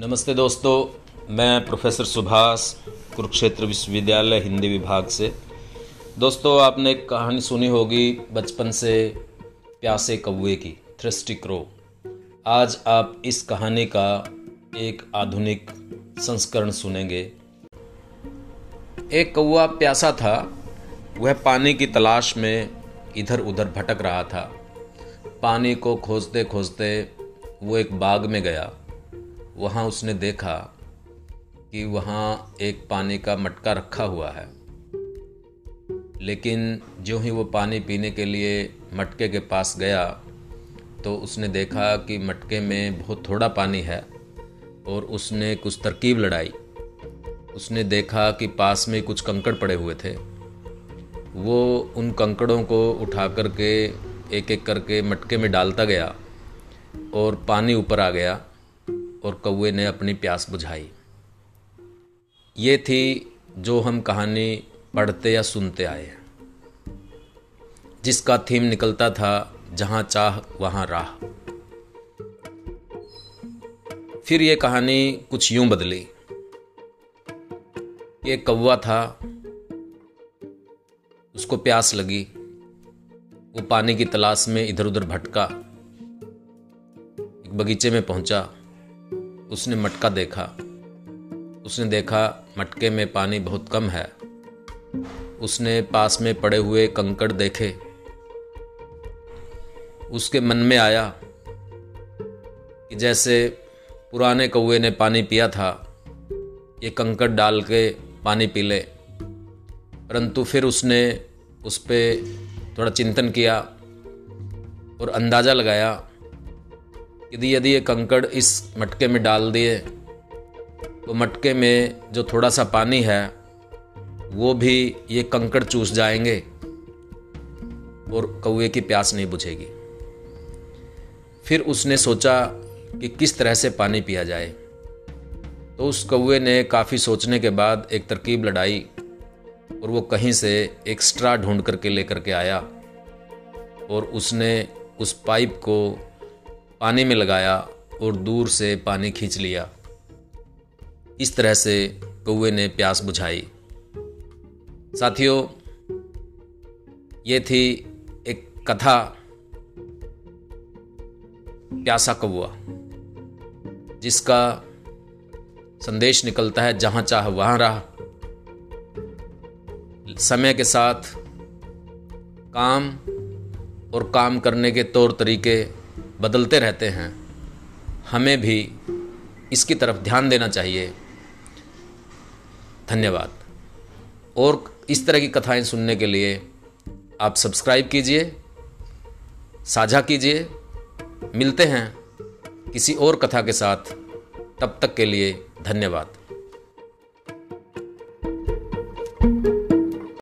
नमस्ते दोस्तों, मैं प्रोफेसर सुभाष, कुरुक्षेत्र विश्वविद्यालय, हिंदी विभाग से। दोस्तों, आपने एक कहानी सुनी होगी बचपन से प्यासे कौए की थ्रस्टी क्रो आज आप इस कहानी का एक आधुनिक संस्करण सुनेंगे। एक कौआ प्यासा था, वह पानी की तलाश में इधर उधर भटक रहा था। पानी को खोजते खोजते वो एक बाग में गया। वहाँ उसने देखा कि वहाँ एक पानी का मटका रखा हुआ है। लेकिन जो ही वो पानी पीने के लिए मटके के पास गया तो उसने देखा कि मटके में बहुत थोड़ा पानी है और उसने कुछ तरकीब लड़ाई। उसने देखा कि पास में कुछ कंकड़ पड़े हुए थे। वो उन कंकड़ों को उठा कर के एक एक करके मटके में डालता गया और पानी ऊपर आ गया। और कौए ने अपनी प्यास बुझाई। ये थी जो हम कहानी पढ़ते या सुनते आए हैं, जिसका थीम निकलता था, जहाँ चाह, वहाँ राह। फिर ये कहानी कुछ यूँ बदली। एक कौवा था, उसको प्यास लगी, वो पानी की तलाश में इधर उधर भटका, एक बगीचे में पहुँचा। उसने मटका देखा। उसने देखा, मटके में पानी बहुत कम है। उसने पास में पड़े हुए कंकड़ देखे। उसके मन में आया कि जैसे पुराने कौए ने पानी पिया था, ये कंकड़ डाल के पानी पी ले। परंतु फिर उसने उस पर थोड़ा चिंतन किया और अंदाज़ा लगाया यदि यदि ये कंकड़ इस मटके में डाल दिए तो मटके में जो थोड़ा सा पानी है, वो भी ये कंकड़ चूस जाएँगे और कौए की प्यास नहीं बुझेगी। फिर उसने सोचा कि किस तरह से पानी पिया जाए। तो उस कौए ने काफ़ी सोचने के बाद एक तरकीब लड़ाई और वो कहीं से एक स्ट्रा ढूंढ करके लेकर के आया और उसने उस पाइप को पानी में लगाया और दूर से पानी खींच लिया। इस तरह से कौए ने प्यास बुझाई। साथियों, ये थी एक कथा, प्यासा कौआ जिसका संदेश निकलता है जहाँ चाह वहाँ रहा। समय के साथ काम और काम करने के तौर तरीके बदलते रहते हैं। हमें भी इसकी तरफ़ ध्यान देना चाहिए। धन्यवाद। और इस तरह की कथाएँ सुनने के लिए आप सब्सक्राइब कीजिए, साझा कीजिए। मिलते हैं किसी और कथा के साथ। तब तक के लिए धन्यवाद।